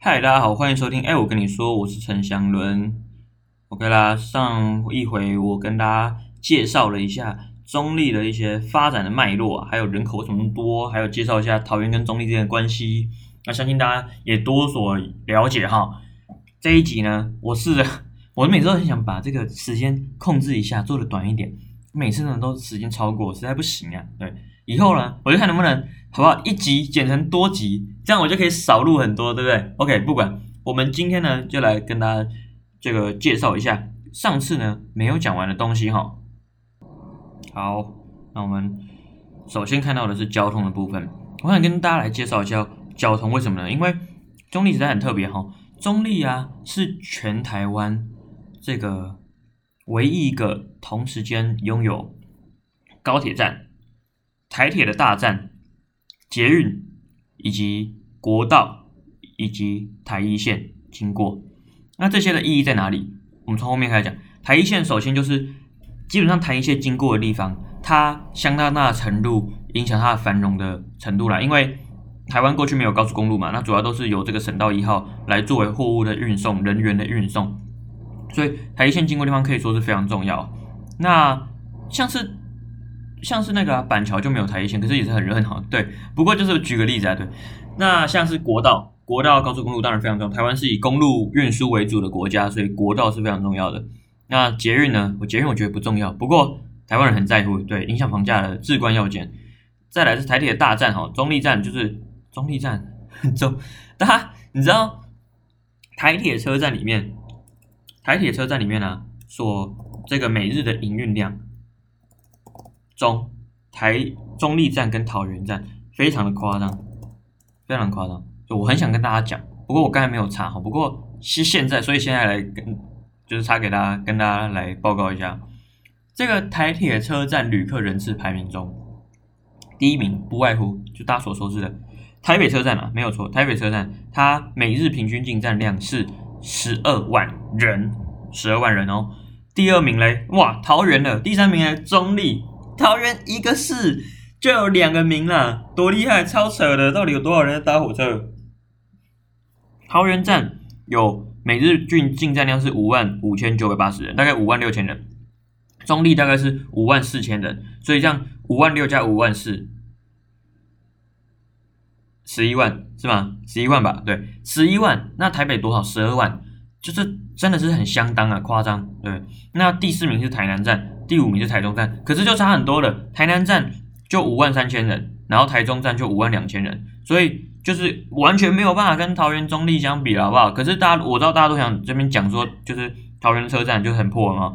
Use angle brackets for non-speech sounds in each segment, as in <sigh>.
嗨，大家好，欢迎收听。哎，我跟你说，我是陈祥伦。OK 啦，上一回我跟大家介绍了一下中立的一些发展的脉络，还有人口什么多，还有介绍一下桃园跟中立之间的关系。那相信大家也多所了解哈。这一集呢，我是，<laughs> 我每次都很想把这个时间控制一下，做的短一点。每次呢都时间超过，实在不行啊。对，以后呢，我就看能不能。好不好？一集剪成多集，这样我就可以少录很多，对不对？OK，不管，我们今天呢就来跟大家这个介绍一下上次呢没有讲完的东西哈。好，那我们首先看到的是交通的部分，我想跟大家来介绍一下交通，为什么呢？因为中立实在很特别哈，中立啊是全台湾这个唯一一个同时间拥有高铁站、台铁的大站。捷运以及国道以及台一线经过，那这些的意义在哪里？我们从后面开始讲。台一线首先就是基本上台一线经过的地方，它相当大的程度影响它的繁荣的程度啦。因为台湾过去没有高速公路嘛，那主要都是由这个省道一号来作为货物的运送、人员的运送，所以台一线经过地方可以说是非常重要。那像是。像是那个板桥就没有台一线，可是也是很热闹。对，不过就是举个例子啊，对，那像是国道、国道、高速公路当然非常重要。台湾是以公路运输为主的国家，所以国道是非常重要的。那捷运呢？我捷运我觉得不重要，不过台湾人很在乎，对，影响房价的至关要件。再来是台铁大站哈，中立站就是中立站，中，大家你知道台铁车站里面，台铁车站里面呢，所这个每日的营运量。中台中立站跟桃园站非常的夸张，非常夸张，就我很想跟大家讲，不过我刚才没有查哈，不过是现在，所以现在来跟就是查给大家，跟大家来报告一下，这个台铁车站旅客人次排名中，第一名不外乎就大家所熟知的台北车站啊，没有错，台北车站它每日平均进站量是十二万人，十二万人哦，第二名嘞，哇，桃园的，第三名嘞，中立。桃园一个市就有两个名啦，多厉害，超扯的！到底有多少人在搭火车？桃园站有每日进进站量是五万五千九百八十人，大概五万六千人。中立大概是五万四千人，所以这样五万六加五万四，十一万是吗？十一万吧，对，十一万。那台北多少？十二万，就是真的是很相当啊，夸张。对，那第四名是台南站。第五名是台中站，可是就差很多了。台南站就五万三千人，然后台中站就五万两千人，所以就是完全没有办法跟桃园中立相比了，好不好？可是大家我知道大家都想这边讲说，就是桃园车站就很破嘛，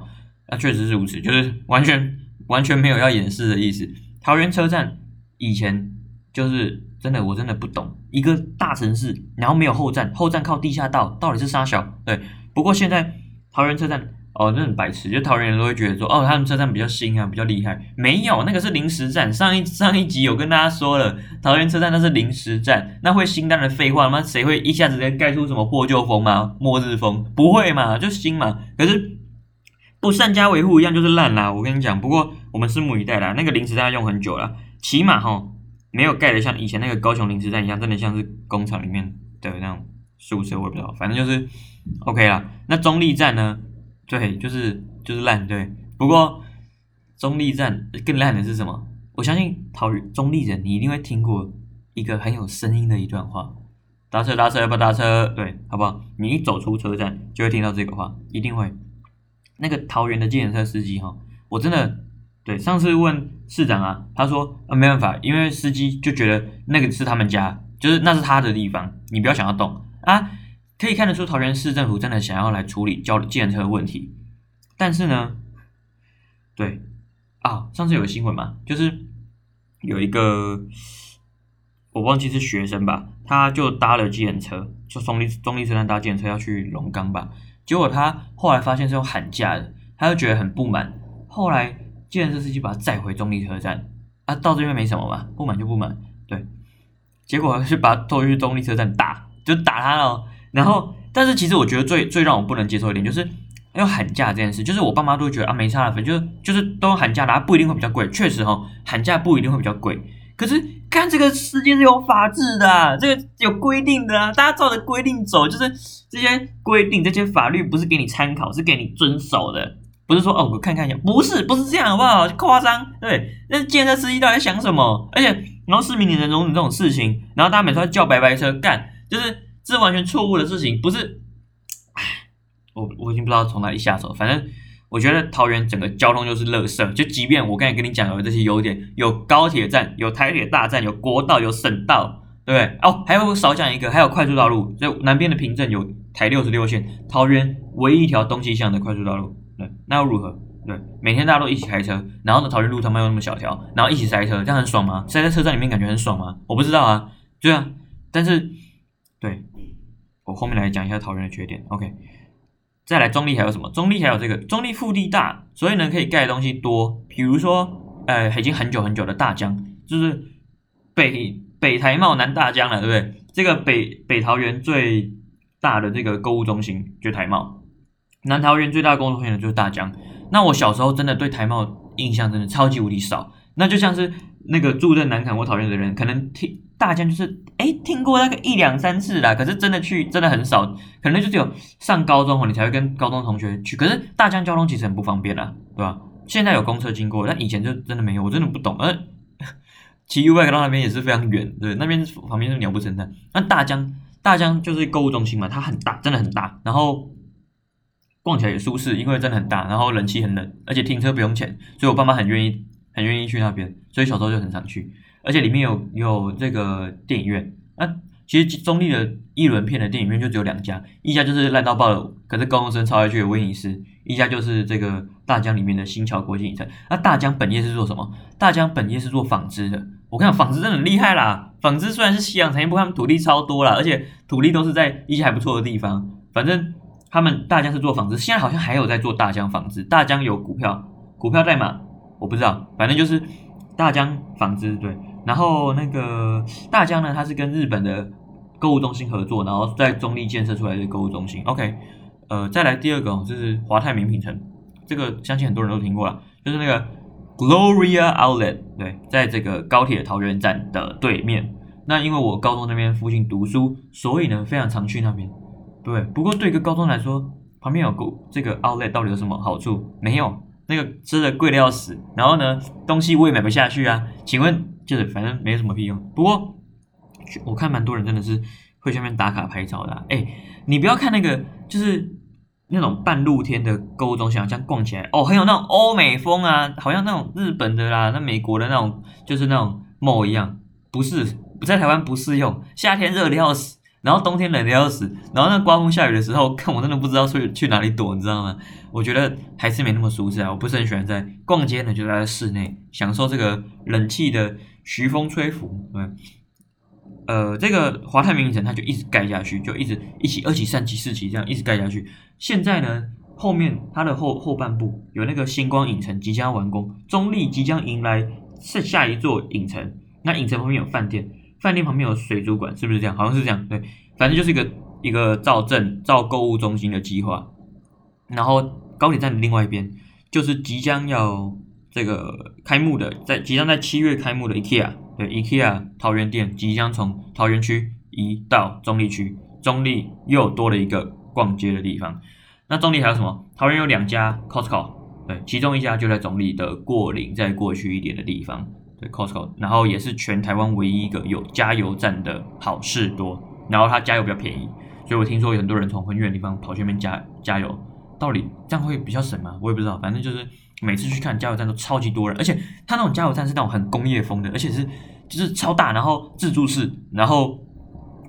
那确实是如此，就是完全完全没有要掩饰的意思。桃园车站以前就是真的，我真的不懂一个大城市，然后没有后站，后站靠地下道，到底是啥小？对，不过现在桃园车站。哦，那很白痴，就桃园人都会觉得说，哦，他们车站比较新啊，比较厉害。没有，那个是临时站。上一上一集有跟大家说了，桃园车站那是临时站，那会新当然废话吗？谁会一下子盖出什么破旧风吗？末日风不会嘛，就新嘛。可是不善加维护一样就是烂啦。我跟你讲，不过我们拭目以待啦。那个临时站用很久了，起码哈没有盖的像以前那个高雄临时站一样，真的像是工厂里面的那种宿舍，我也不知道，反正就是 OK 啦。那中立站呢？对，就是就是烂，对。不过中立站更烂的是什么？我相信桃园中立人，你一定会听过一个很有声音的一段话：搭车搭车要不搭车？对，好不好？你一走出车站就会听到这个话，一定会。那个桃园的计程车司机哈，我真的对上次问市长啊，他说啊没办法，因为司机就觉得那个是他们家，就是那是他的地方，你不要想要动啊。可以看得出，桃园市政府真的想要来处理交建车问题，但是呢，对啊，上次有个新闻嘛，就是有一个我忘记是学生吧，他就搭了计程车，就中立中立车站搭计程车要去龙岗吧，结果他后来发现是用喊价的，他就觉得很不满，后来计程车司机把他载回中立车站，啊，到这边没什么嘛，不满就不满，对，结果是把他拖去中立车站打，就打他了。然后，但是其实我觉得最最让我不能接受一点就是要喊价这件事，就是我爸妈都觉得啊没差的分，就是就是都喊价的，不一定会比较贵。确实哈，喊价不一定会比较贵。可是看这个世界是有法治的啊，这个有规定的啊，大家照着规定走，就是这些规定、这些法律不是给你参考，是给你遵守的，不是说哦，我看看一下，不是，不是这样，好不好？夸张，对，那建设司机到底在想什么？而且，然后市民你能容忍这种事情，然后大家每次叫白白车干，就是这完全错误的事情，不是？唉，我我已经不知道从哪里下手，反正。我觉得桃园整个交通就是垃圾，就即便我刚才跟你讲有这些优点，有高铁站，有台铁大站，有国道，有省道，对不对？哦，还有少讲一个，还有快速道路，就南边的平镇有台六十六线，桃园唯一一条东西向的快速道路，对，那又如何？对，每天大家都一起开车，然后呢，桃园路他妈又那么小条，然后一起塞车，这样很爽吗？塞在车站里面感觉很爽吗？我不知道啊，对啊，但是，对我后面来讲一下桃园的缺点，OK。再来中立还有什么？中立还有这个中立腹地大，所以呢可以盖的东西多。比如说，呃，已经很久很久的大江，就是北北台茂南大江了，对不对？这个北北桃园最大的这个购物中心就台茂，南桃园最大的购物中心就是大江。那我小时候真的对台茂印象真的超级无敌少，那就像是那个住在南坎或桃园的人，可能听。大江就是哎，听过那个一两三次啦，可是真的去真的很少，可能就只有上高中哦，你才会跟高中同学去。可是大江交通其实很不方便啦，对吧？现在有公车经过，但以前就真的没有，我真的不懂。而 <laughs> 骑 U bike 到那边也是非常远，对，那边旁边是鸟不生蛋。那大江大江就是购物中心嘛，它很大，真的很大，然后逛起来也舒适，因为真的很大，然后冷气很冷，而且停车不用钱，所以我爸妈很愿意很愿意去那边，所以小时候就很常去。而且里面有有这个电影院，那其实中立的一轮片的电影院就只有两家，一家就是烂到爆的，可是高中生超爱去的威尼斯，一家就是这个大江里面的新桥国际影城。那大江本业是做什么？大江本业是做纺织的。我看纺织真的很厉害啦，纺织虽然是夕阳产业，不过他们土地超多啦，而且土地都是在一些还不错的地方。反正他们大江是做纺织，现在好像还有在做大江纺织。大江有股票，股票代码我不知道，反正就是大江纺织对。然后那个大江呢，它是跟日本的购物中心合作，然后在中立建设出来的购物中心。OK，呃，再来第二个就是华泰名品城，这个相信很多人都听过了，就是那个 Gloria Outlet，对，在这个高铁桃园站的对面。那因为我高中那边附近读书，所以呢非常常去那边。对，不过对一个高中来说，旁边有个这个 Outlet 到底有什么好处？没有，那个吃的贵的要死，然后呢东西我也买不下去啊。请问？就是反正没什么屁用，不过我看蛮多人真的是会下面打卡拍照的。哎，你不要看那个，就是那种半露天的购物中心，这样逛起来哦，很有那种欧美风啊，好像那种日本的啦，那美国的那种，就是那种 mall 一样。不是，不在台湾不适用，夏天热的要死。然后冬天冷的要死，然后那刮风下雨的时候，看我真的不知道去去哪里躲，你知道吗？我觉得还是没那么舒适啊，我不是很喜欢在逛街呢，就在室内享受这个冷气的徐风吹拂。对，呃，这个华泰名城它就一直盖下去，就一直一起二期、三期、四期这样一直盖下去。现在呢，后面它的后后半部有那个星光影城即将完工，中立即将迎来是下一座影城，那影城旁边有饭店。饭店旁边有水族馆，是不是这样？好像是这样，对，反正就是一个一个造镇造购物中心的计划。然后高铁站的另外一边就是即将要这个开幕的，在即将在七月开幕的 IKEA，对，IKEA 桃园店即将从桃园区移到中立区，中立又多了一个逛街的地方。那中立还有什么？桃园有两家 Costco，对，其中一家就在中立的过岭再过去一点的地方。Costco，然后也是全台湾唯一一个有加油站的好事多，然后它加油比较便宜，所以我听说有很多人从很远的地方跑去那边加加油，到底这样会比较省吗？我也不知道，反正就是每次去看加油站都超级多人，而且它那种加油站是那种很工业风的，而且是就是超大，然后自助式，然后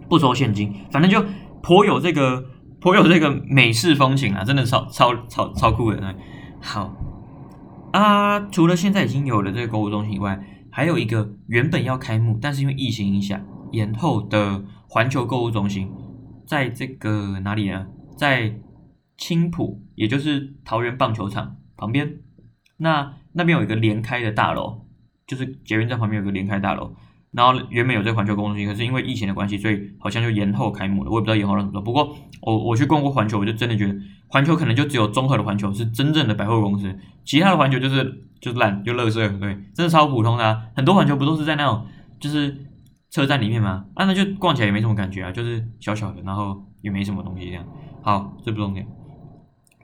不收现金，反正就颇有这个 <laughs> 颇有这个美式风情啊，真的超超超超酷的。好啊，除了现在已经有了这个购物中心以外，还有一个原本要开幕，但是因为疫情影响延后的环球购物中心，在这个哪里呢？在青浦，也就是桃园棒球场旁边。那那边有一个连开的大楼，就是捷运站旁边有个连开大楼。然后原本有这个环球购物中心，可是因为疫情的关系，所以好像就延后开幕了。我也不知道延后了什么。不过我我去逛过环球，我就真的觉得环球可能就只有综合的环球是真正的百货公司，其他的环球就是。就烂就乐色，对，真的超普通的。很多环球不都是在那种，就是车站里面嘛，啊，那就逛起来也没什么感觉啊，就是小小的，然后也没什么东西这样。好，这不重点。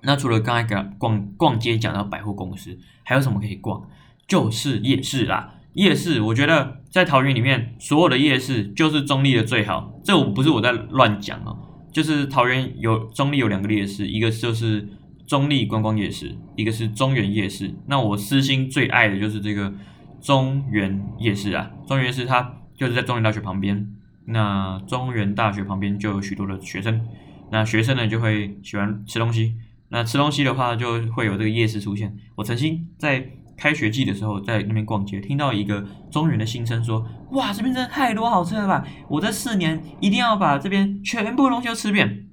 那除了刚才讲逛逛街讲到百货公司，还有什么可以逛？就是夜市啦。夜市，我觉得在桃园里面，所有的夜市就是中立的最好。这我不是我在乱讲哦，就是桃园有中立有两个夜市，一个就是中立观光夜市，一个是中原夜市。那我私心最爱的就是这个中原夜市啊。中原夜市它就是在中原大学旁边，那中原大学旁边就有许多的学生，那学生呢就会喜欢吃东西，那吃东西的话就会有这个夜市出现。我曾经在。开学季的时候，在那边逛街，听到一个中原的新生说：“哇，这边真的太多好吃了吧！我这四年一定要把这边全部东西都吃遍。”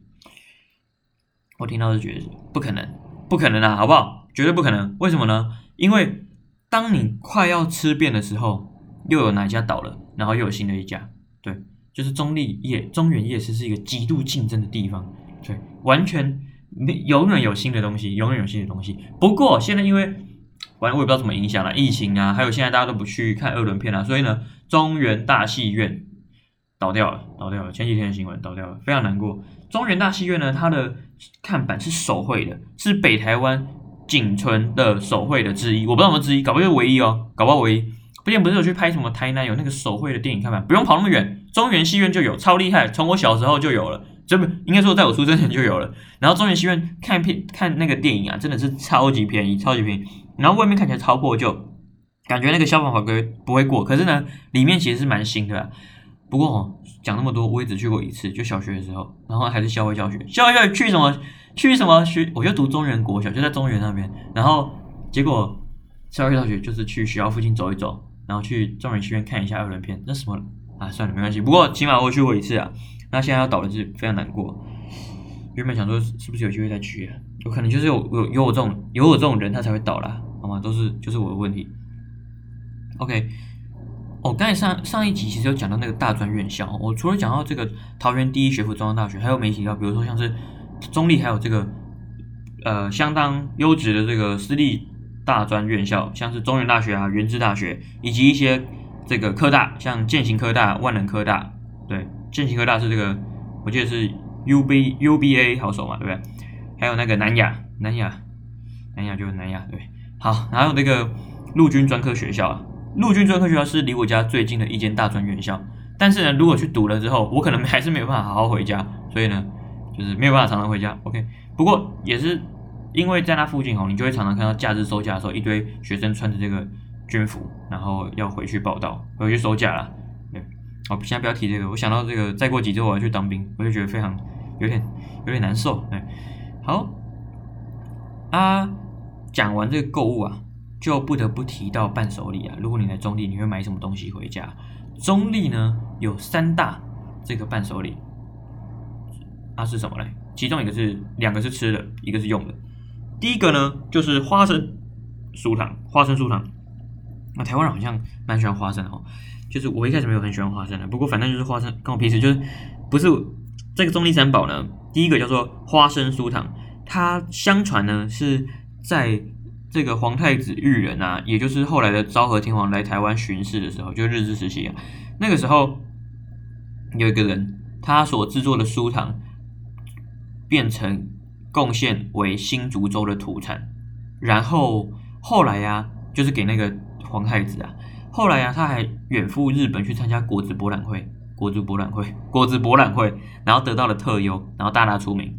我听到就觉得不可能，不可能啊，好不好？绝对不可能。为什么呢？因为当你快要吃遍的时候，又有哪一家倒了，然后又有新的一家。对，就是中立夜中原夜市是一个极度竞争的地方。对，完全没永远有新的东西，永远有新的东西。不过现在因为完，我也不知道怎么影响了，疫情啊，还有现在大家都不去看二轮片了，所以呢，中原大戏院倒掉了，倒掉了。前几天的新闻倒掉了，非常难过。中原大戏院呢，它的看板是手绘的，是北台湾仅存的手绘的之一，我不知道什么之一，搞不好唯一哦，搞不好唯一。之前不是有去拍什么台南有那个手绘的电影看板，不用跑那么远，中原戏院就有，超厉害，从我小时候就有了。这不应该说在我出生前就有了。然后中原戏院看片看那个电影啊，真的是超级便宜，超级便宜。然后外面看起来超破旧，感觉那个消防法规不会过。可是呢，里面其实是蛮新的。不过哦讲那么多，我也只去过一次，就小学的时候。然后还是校外教学，校外教学去什么？去什么学？我就读中原国小，就在中原那边。然后结果校外教学就是去学校附近走一走，然后去中原戏院看一下二轮片。那什么啊？算了，没关系。不过起码我去过一次啊。那现在要倒的是非常难过，原本想说是不是有机会再去啊？有可能就是有有有我这种有我这种人，他才会倒啦，好吗？都是就是我的问题。OK，哦，刚才上上一集其实有讲到那个大专院校，我除了讲到这个桃园第一学府中央大学，还有没提到，比如说像是中立，还有这个呃相当优质的这个私立大专院校，像是中原大学啊、原治大学，以及一些这个科大，像建行科大、万能科大，对。建行科大是这个，我记得是 U B U B A 好手嘛，对不对？还有那个南亚，南亚，南亚就是南亚，对。好，还有那个陆军专科学校啊，陆军专科学校是离我家最近的一间大专院校。但是呢，如果去读了之后，我可能还是没有办法好好回家，所以呢，就是没有办法常常回家。OK，不过也是因为在那附近哦，你就会常常看到假日收假的时候，一堆学生穿着这个军服，然后要回去报道，回去收假了。好，现在不要提这个。我想到这个，再过几周我要去当兵，我就觉得非常有点有点难受。哎，好啊，讲完这个购物啊，就不得不提到伴手礼啊。如果你来中立，你会买什么东西回家？中立呢有三大这个伴手礼，啊是什么嘞？其中一个是两个是吃的，一个是用的。第一个呢就是花生酥糖，花生酥糖。那台湾人好像蛮喜欢花生哦。就是我一开始没有很喜欢花生的，不过反正就是花生跟我平时就是不是这个中立三宝呢。第一个叫做花生酥糖，它相传呢是在这个皇太子裕仁啊，也就是后来的昭和天皇来台湾巡视的时候，就日治时期啊，那个时候有一个人他所制作的书堂变成贡献为新竹州的土产，然后后来呀，就是给那个皇太子啊。后来啊，他还远赴日本去参加国子博览会，国子博览会，国子博览会，然后得到了特优，然后大大出名。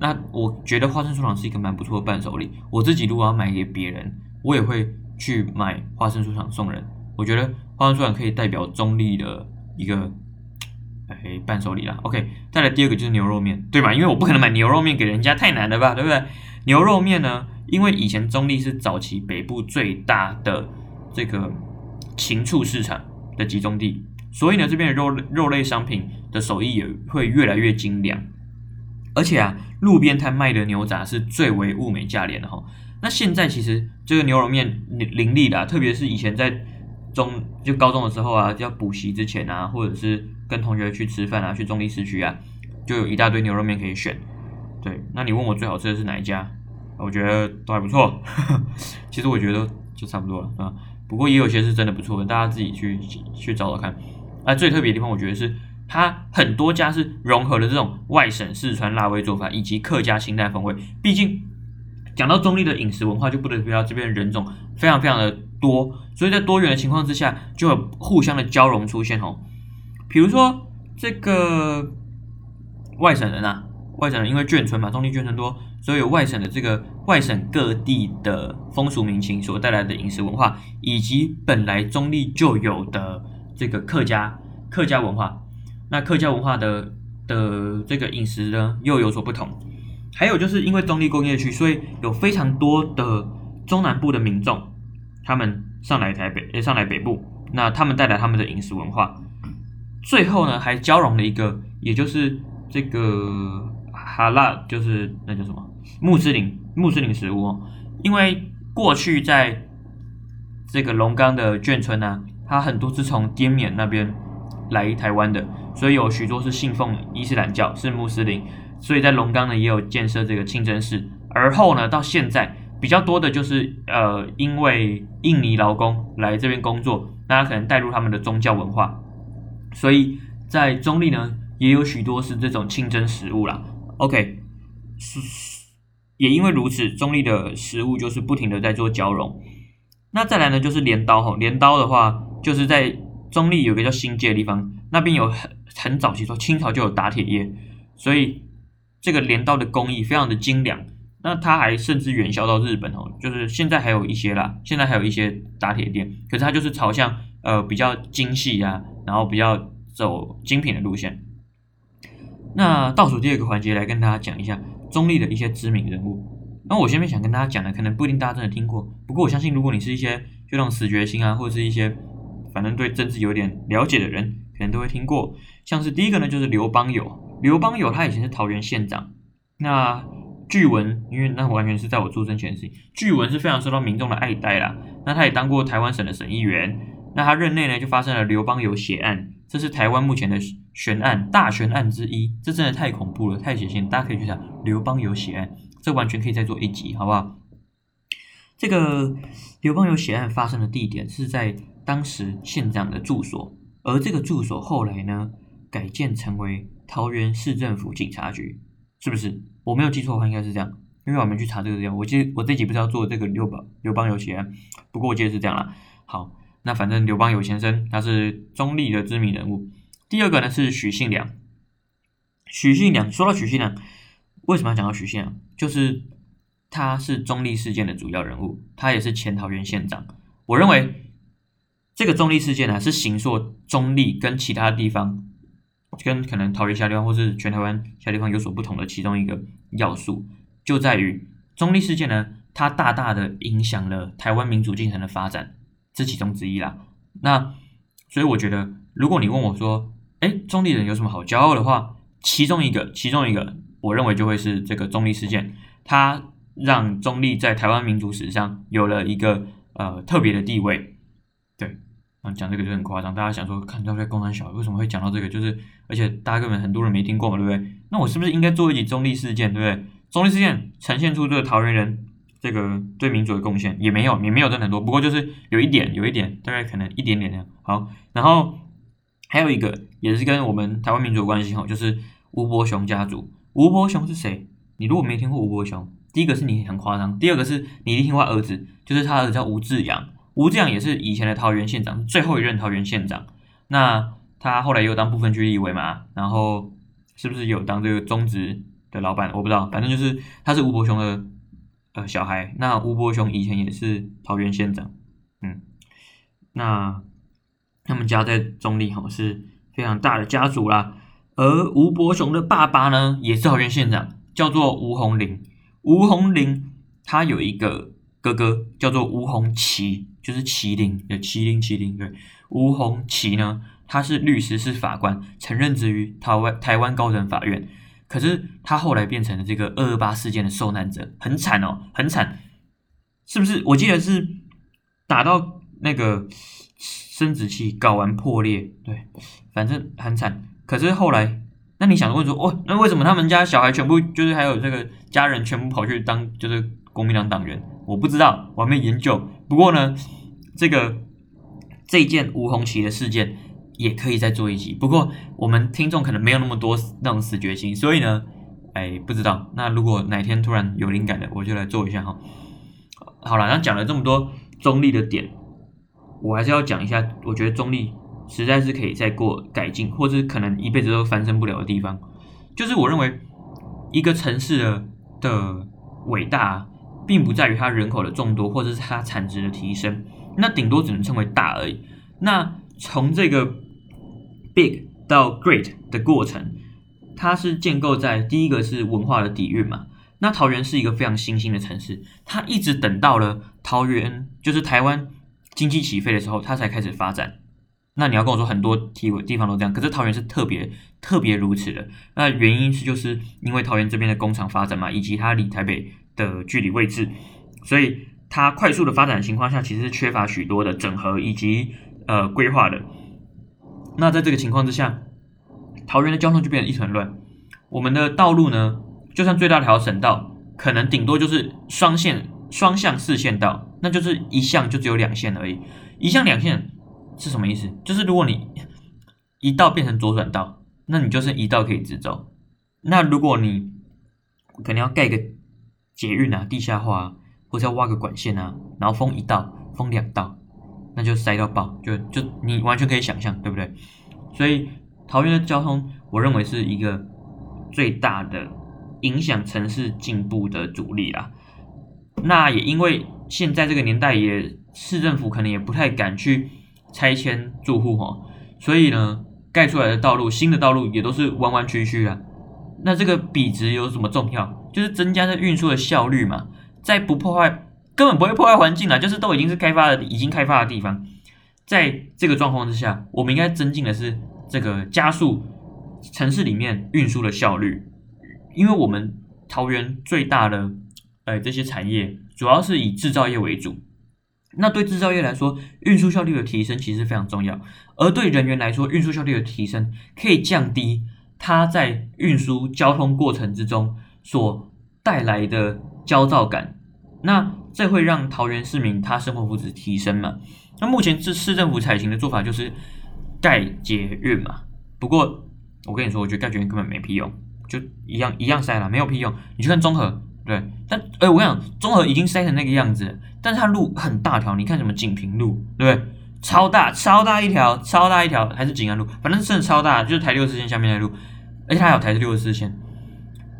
那我觉得花生酥糖是一个蛮不错的伴手礼。我自己如果要买给别人，我也会去买花生酥糖送人。我觉得花生酥糖可以代表中立的一个哎伴手礼啦。OK，再来第二个就是牛肉面，对吧？因为我不可能买牛肉面给人家，太难了吧，对不对？牛肉面呢，因为以前中立是早期北部最大的。这个禽畜市场的集中地，所以呢，这边的肉肉类商品的手艺也会越来越精良。而且啊，路边摊卖的牛杂是最为物美价廉的哈。那现在其实这个牛肉面林立的，特别是以前在中就高中的时候啊，要补习之前啊，或者是跟同学去吃饭啊，去中立市区啊，就有一大堆牛肉面可以选。对，那你问我最好吃的是哪一家？我觉得都还不错。<laughs> 其实我觉得就差不多了，啊？不过也有些是真的不错的，大家自己去去找找看。啊，最特别的地方，我觉得是它很多家是融合了这种外省四川辣味做法以及客家清淡风味。毕竟讲到中立的饮食文化，就不得不提到这边人种非常非常的多，所以在多元的情况之下，就有互相的交融出现哦。比如说这个外省人啊，外省人因为眷村嘛，中立眷村多，所以有外省的这个外省各地的风俗民情所带来的饮食文化，以及本来中立就有的。这个客家客家文化，那客家文化的的这个饮食呢又有所不同。还有就是因为中立工业区，所以有非常多的中南部的民众，他们上来台北，也上来北部，那他们带来他们的饮食文化。最后呢，还交融了一个，也就是这个哈拉，就是那叫什么穆斯林穆斯林食物。因为过去在这个龙岗的眷村呢。它很多是从滇缅那边来台湾的，所以有许多是信奉伊斯兰教，是穆斯林，所以在龙岗呢也有建设这个清真寺。而后呢，到现在比较多的就是呃，因为印尼劳工来这边工作，大家可能带入他们的宗教文化，所以在中立呢也有许多是这种清真食物啦。OK，是也因为如此，中立的食物就是不停的在做交融。那再来呢，就是镰刀哈，镰刀的话。就是在中立有个叫新界的地方，那边有很很早期说清朝就有打铁业，所以这个镰刀的工艺非常的精良。那它还甚至远销到日本哦，就是现在还有一些啦，现在还有一些打铁店，可是它就是朝向呃比较精细啊，然后比较走精品的路线。那倒数第二个环节来跟大家讲一下中立的一些知名人物。那我前面想跟大家讲的，可能不一定大家真的听过，不过我相信如果你是一些就那种死决心啊，或者是一些反正对政治有点了解的人，可能都会听过。像是第一个呢，就是刘邦友。刘邦友他以前是桃园县长。那据闻，因为那完全是在我出生前夕，据闻是非常受到民众的爱戴啦。那他也当过台湾省的省议员。那他任内呢，就发生了刘邦友血案，这是台湾目前的悬案大悬案之一。这真的太恐怖了，太血腥，大家可以去想刘邦友血案，这完全可以再做一集，好不好？这个刘邦友血案发生的地点是在。当时县长的住所，而这个住所后来呢改建成为桃园市政府警察局，是不是？我没有记错的话，应该是这样，因为我们去查这个资料。我记我这集不是要做这个刘邦刘邦有钱，不过我记得是这样啦。好，那反正刘邦有先生他是中立的知名人物。第二个呢是许信良，许信良说到许信良，为什么要讲到许信良？就是他是中立事件的主要人物，他也是前桃园县长。我认为。这个中立事件呢，是行说中立跟其他地方，跟可能桃园其他地方或是全台湾其他地方有所不同的其中一个要素，就在于中立事件呢，它大大的影响了台湾民主进程的发展，这其中之一啦。那所以我觉得，如果你问我说，哎，中立人有什么好骄傲的话，其中一个，其中一个，我认为就会是这个中立事件，它让中立在台湾民主史上有了一个呃特别的地位，嗯。讲这个就很夸张，大家想说，看到在共产小，为什么会讲到这个？就是，而且大家根本很多人没听过嘛，对不对？那我是不是应该做一集中立事件，对不对？中立事件呈现出这个桃园人这个对民主的贡献，也没有，也没有真的很多，不过就是有一点，有一点，大概可能一点点那样。好，然后还有一个也是跟我们台湾民主有关系哈，就是吴伯雄家族。吴伯雄是谁？你如果没听过吴伯雄，第一个是你很夸张，第二个是你一定听过儿子，就是他儿子叫吴志阳。吴志阳也是以前的桃园县长，最后一任桃园县长。那他后来又当部分区立委嘛，然后是不是有当这个中职的老板？我不知道，反正就是他是吴伯雄的呃小孩。那吴伯雄以前也是桃园县长，嗯，那他们家在中立哈是非常大的家族啦。而吴伯雄的爸爸呢，也是桃园县长，叫做吴宏林。吴宏林他有一个。哥哥叫做吴鸿麒，就是麒麟，的麒麟，麒麟对。吴鸿麒呢，他是律师，是法官，曾任职于台湾台湾高等法院。可是他后来变成了这个二二八事件的受难者，很惨哦，很惨，是不是？我记得是打到那个生殖器睾丸破裂，对，反正很惨。可是后来，那你想问说，哦，那为什么他们家小孩全部就是还有这个家人全部跑去当就是国民党党员？我不知道，我还没研究。不过呢，这个这件吴红旗的事件也可以再做一集。不过我们听众可能没有那么多那种死决心，所以呢，哎，不知道。那如果哪天突然有灵感的，我就来做一下哈。好了，那讲了这么多中立的点，我还是要讲一下，我觉得中立实在是可以再过改进，或者可能一辈子都翻身不了的地方，就是我认为一个城市的的伟大，并不在于它人口的众多，或者是它产值的提升，那顶多只能称为大而已。那从这个 big 到 great 的过程，它是建构在第一个是文化的底蕴嘛。那桃园是一个非常新兴的城市，它一直等到了桃园就是台湾经济起飞的时候，它才开始发展。那你要跟我说很多地地方都这样，可是桃园是特别特别如此的。那原因是就是因为桃园这边的工厂发展嘛，以及它离台北的距离位置，所以它快速的发展情况下，其实是缺乏许多的整合以及呃规划的。那在这个情况之下，桃园的交通就变得一团乱。我们的道路呢？就算最大条省道，可能顶多就是双线、双向四线道，那就是一项就只有两线而已。一项两线是什么意思？就是如果你一道变成左转道，那你就是一道可以直走。那如果你可能要盖个捷运啊、地下化啊，或者要挖个管线啊，然后封一道、封两道，那就塞到爆，就就你完全可以想象，对不对？所以桃园的交通，我认为是一个最大的。影响城市进步的阻力啦，那也因为现在这个年代，也市政府可能也不太敢去拆迁住户哈，所以呢，盖出来的道路，新的道路也都是弯弯曲曲啊。那这个笔直有什么重要？就是增加这运输的效率嘛，在不破坏，根本不会破坏环境啦，就是都已经是开发的，已经开发的地方，在这个状况之下，我们应该增进的是这个加速城市里面运输的效率。因为我们桃园最大的，呃，这些产业主要是以制造业为主，那对制造业来说，运输效率的提升其实非常重要。而对人员来说，运输效率的提升可以降低他在运输交通过程之中所带来的焦躁感，那这会让桃园市民他生活福祉提升嘛？那目前市市政府采行的做法就是盖捷运嘛。不过我跟你说，我觉得盖捷运根本没屁用。就一样一样塞了，没有屁用。你去看中和，对，但哎，我跟你讲，中和已经塞成那个样子，但是它路很大条。你看什么锦屏路，对不对？超大超大一条，超大一条，还是景安路，反正真的超大，就是台六四线下面的路，而且它还有台六十四线。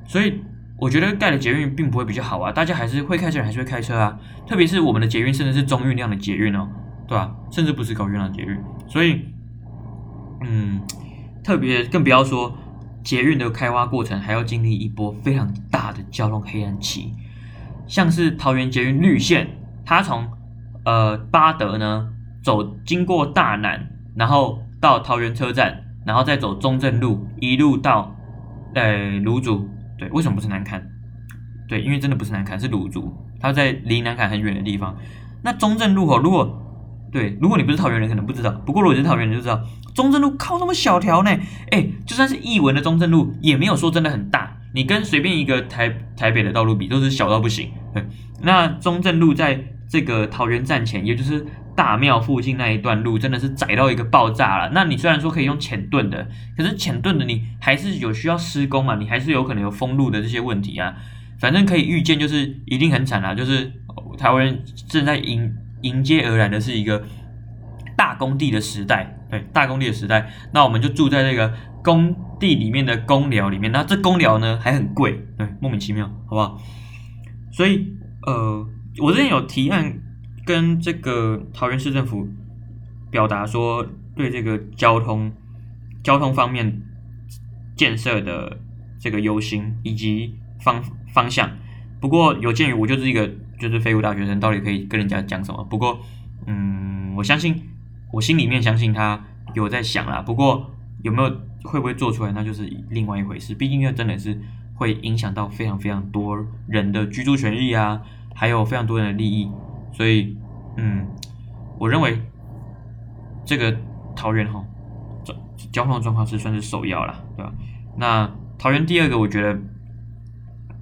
所以我觉得盖的捷运并不会比较好啊，大家还是会开车人还是会开车啊，特别是我们的捷运甚至是中运量的捷运哦，对吧？甚至不是高运量捷运，所以嗯，特别更不要说。捷运的开挖过程还要经历一波非常大的交通黑暗期，像是桃园捷运绿线，它从呃八德呢走经过大南，然后到桃园车站，然后再走中正路，一路到呃芦竹。对，为什么不是南坎？对，因为真的不是南坎，是鲁竹，它在离南坎很远的地方。那中正路口，如果对，如果你不是桃园人，可能不知道。不过如果是桃园人就知道，中正路靠那么小条呢？哎，就算是译文的中正路，也没有说真的很大。你跟随便一个台台北的道路比，都是小到不行。那中正路在这个桃园站前，也就是大庙附近那一段路，真的是窄到一个爆炸了。那你虽然说可以用浅盾的，可是浅盾的你还是有需要施工嘛？你还是有可能有封路的这些问题啊。反正可以预见，就是一定很惨啊。就是台湾人正在迎。迎接而来的是一个大工地的时代，对，大工地的时代，那我们就住在这个工地里面的公寮里面，那这公寮呢还很贵，对，莫名其妙，好不好？所以，呃，我之前有提案跟这个桃园市政府表达说，对这个交通交通方面建设的这个忧心以及方方向，不过有鉴于我就是一个。就是废物大学生到底可以跟人家讲什么？不过，嗯，我相信，我心里面相信他有在想啦。不过有没有会不会做出来，那就是另外一回事。毕竟这真的是会影响到非常非常多人的居住权益啊，还有非常多人的利益。所以，嗯，我认为这个桃园哈，交交通状况是算是首要啦，对吧？那桃园第二个，我觉得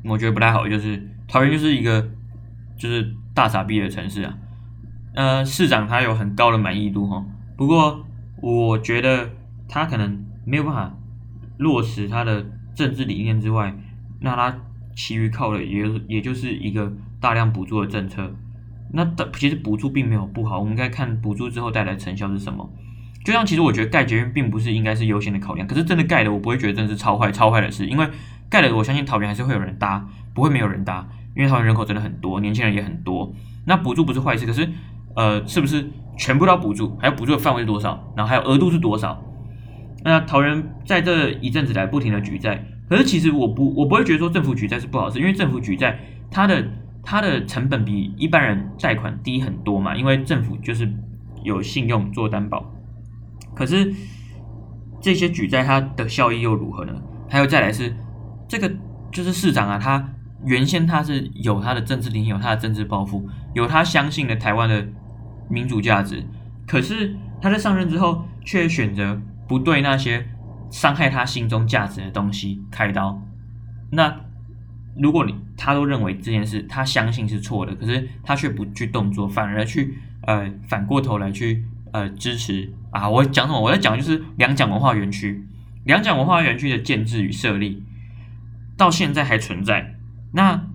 我觉得不太好，就是桃园就是一个。就是大傻逼的城市啊，呃，市长他有很高的满意度哈，不过我觉得他可能没有办法落实他的政治理念之外，那他其余靠的也也就是一个大量补助的政策。那的其实补助并没有不好，我们应该看补助之后带来成效是什么。就像其实我觉得盖捷运并不是应该是优先的考量，可是真的盖了，我不会觉得真的是超坏超坏的事，因为盖了，我相信桃园还是会有人搭，不会没有人搭，因为桃园人口真的很多，年轻人也很多。那补助不是坏事，可是呃，是不是全部都要补助？还有补助的范围是多少？然后还有额度是多少？那桃园在这一阵子来不停的举债，可是其实我不我不会觉得说政府举债是不好事，因为政府举债它的它的成本比一般人贷款低很多嘛，因为政府就是有信用做担保。可是这些举债它的效益又如何呢？还有再来是这个就是市长啊，他原先他是有他的政治理念，有他的政治抱负，有他相信的台湾的民主价值。可是他在上任之后，却选择不对那些伤害他心中价值的东西开刀。那如果你他都认为这件事他相信是错的，可是他却不去动作，反而去呃反过头来去。呃，支持啊！我讲什么？我在讲就是两蒋文化园区，两蒋文化园区的建制与设立，到现在还存在。那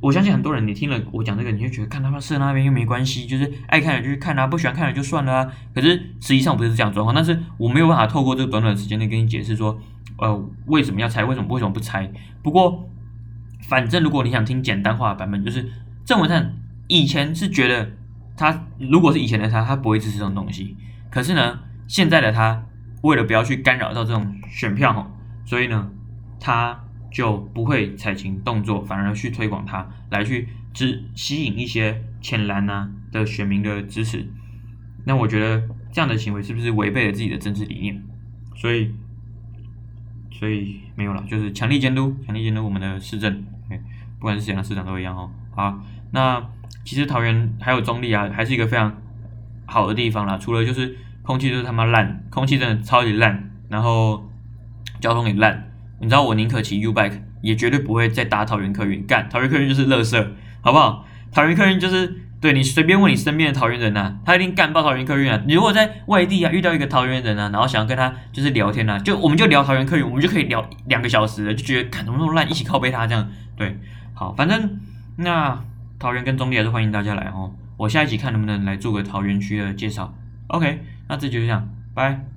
我相信很多人，你听了我讲这个，你就觉得看他们设那边又没关系，就是爱看的就去看啊，不喜欢看的就算了啊。可是实际上不是这样状况。但是我没有办法透过这个短短的时间内跟你解释说，呃，为什么要拆？为什么为什么不拆？不过，反正如果你想听简单化的版本，就是郑文灿以前是觉得。他如果是以前的他，他不会支持这种东西。可是呢，现在的他为了不要去干扰到这种选票所以呢，他就不会采取动作，反而去推广它，来去支吸引一些浅蓝啊的选民的支持。那我觉得这样的行为是不是违背了自己的政治理念？所以，所以没有了，就是强力监督，强力监督我们的市政，不管是谁的市长都一样哦。好，那。其实桃园还有中立啊，还是一个非常好的地方啦。除了就是空气就是他妈烂，空气真的超级烂，然后交通也烂。你知道我宁可骑 U bike，也绝对不会再搭桃园客运。干，桃园客运就是垃圾，好不好？桃园客运就是对你随便问你身边的桃园人呐，他一定干爆桃园客运啊。你如果在外地啊遇到一个桃园人啊，然后想要跟他就是聊天呐，就我们就聊桃园客运，我们就可以聊两个小时，就觉得看怎么那么烂，一起靠背他这样。对，好，反正那。桃园跟中立还是欢迎大家来哦，我下一集看能不能来做个桃园区的介绍。OK，那这就这样，拜。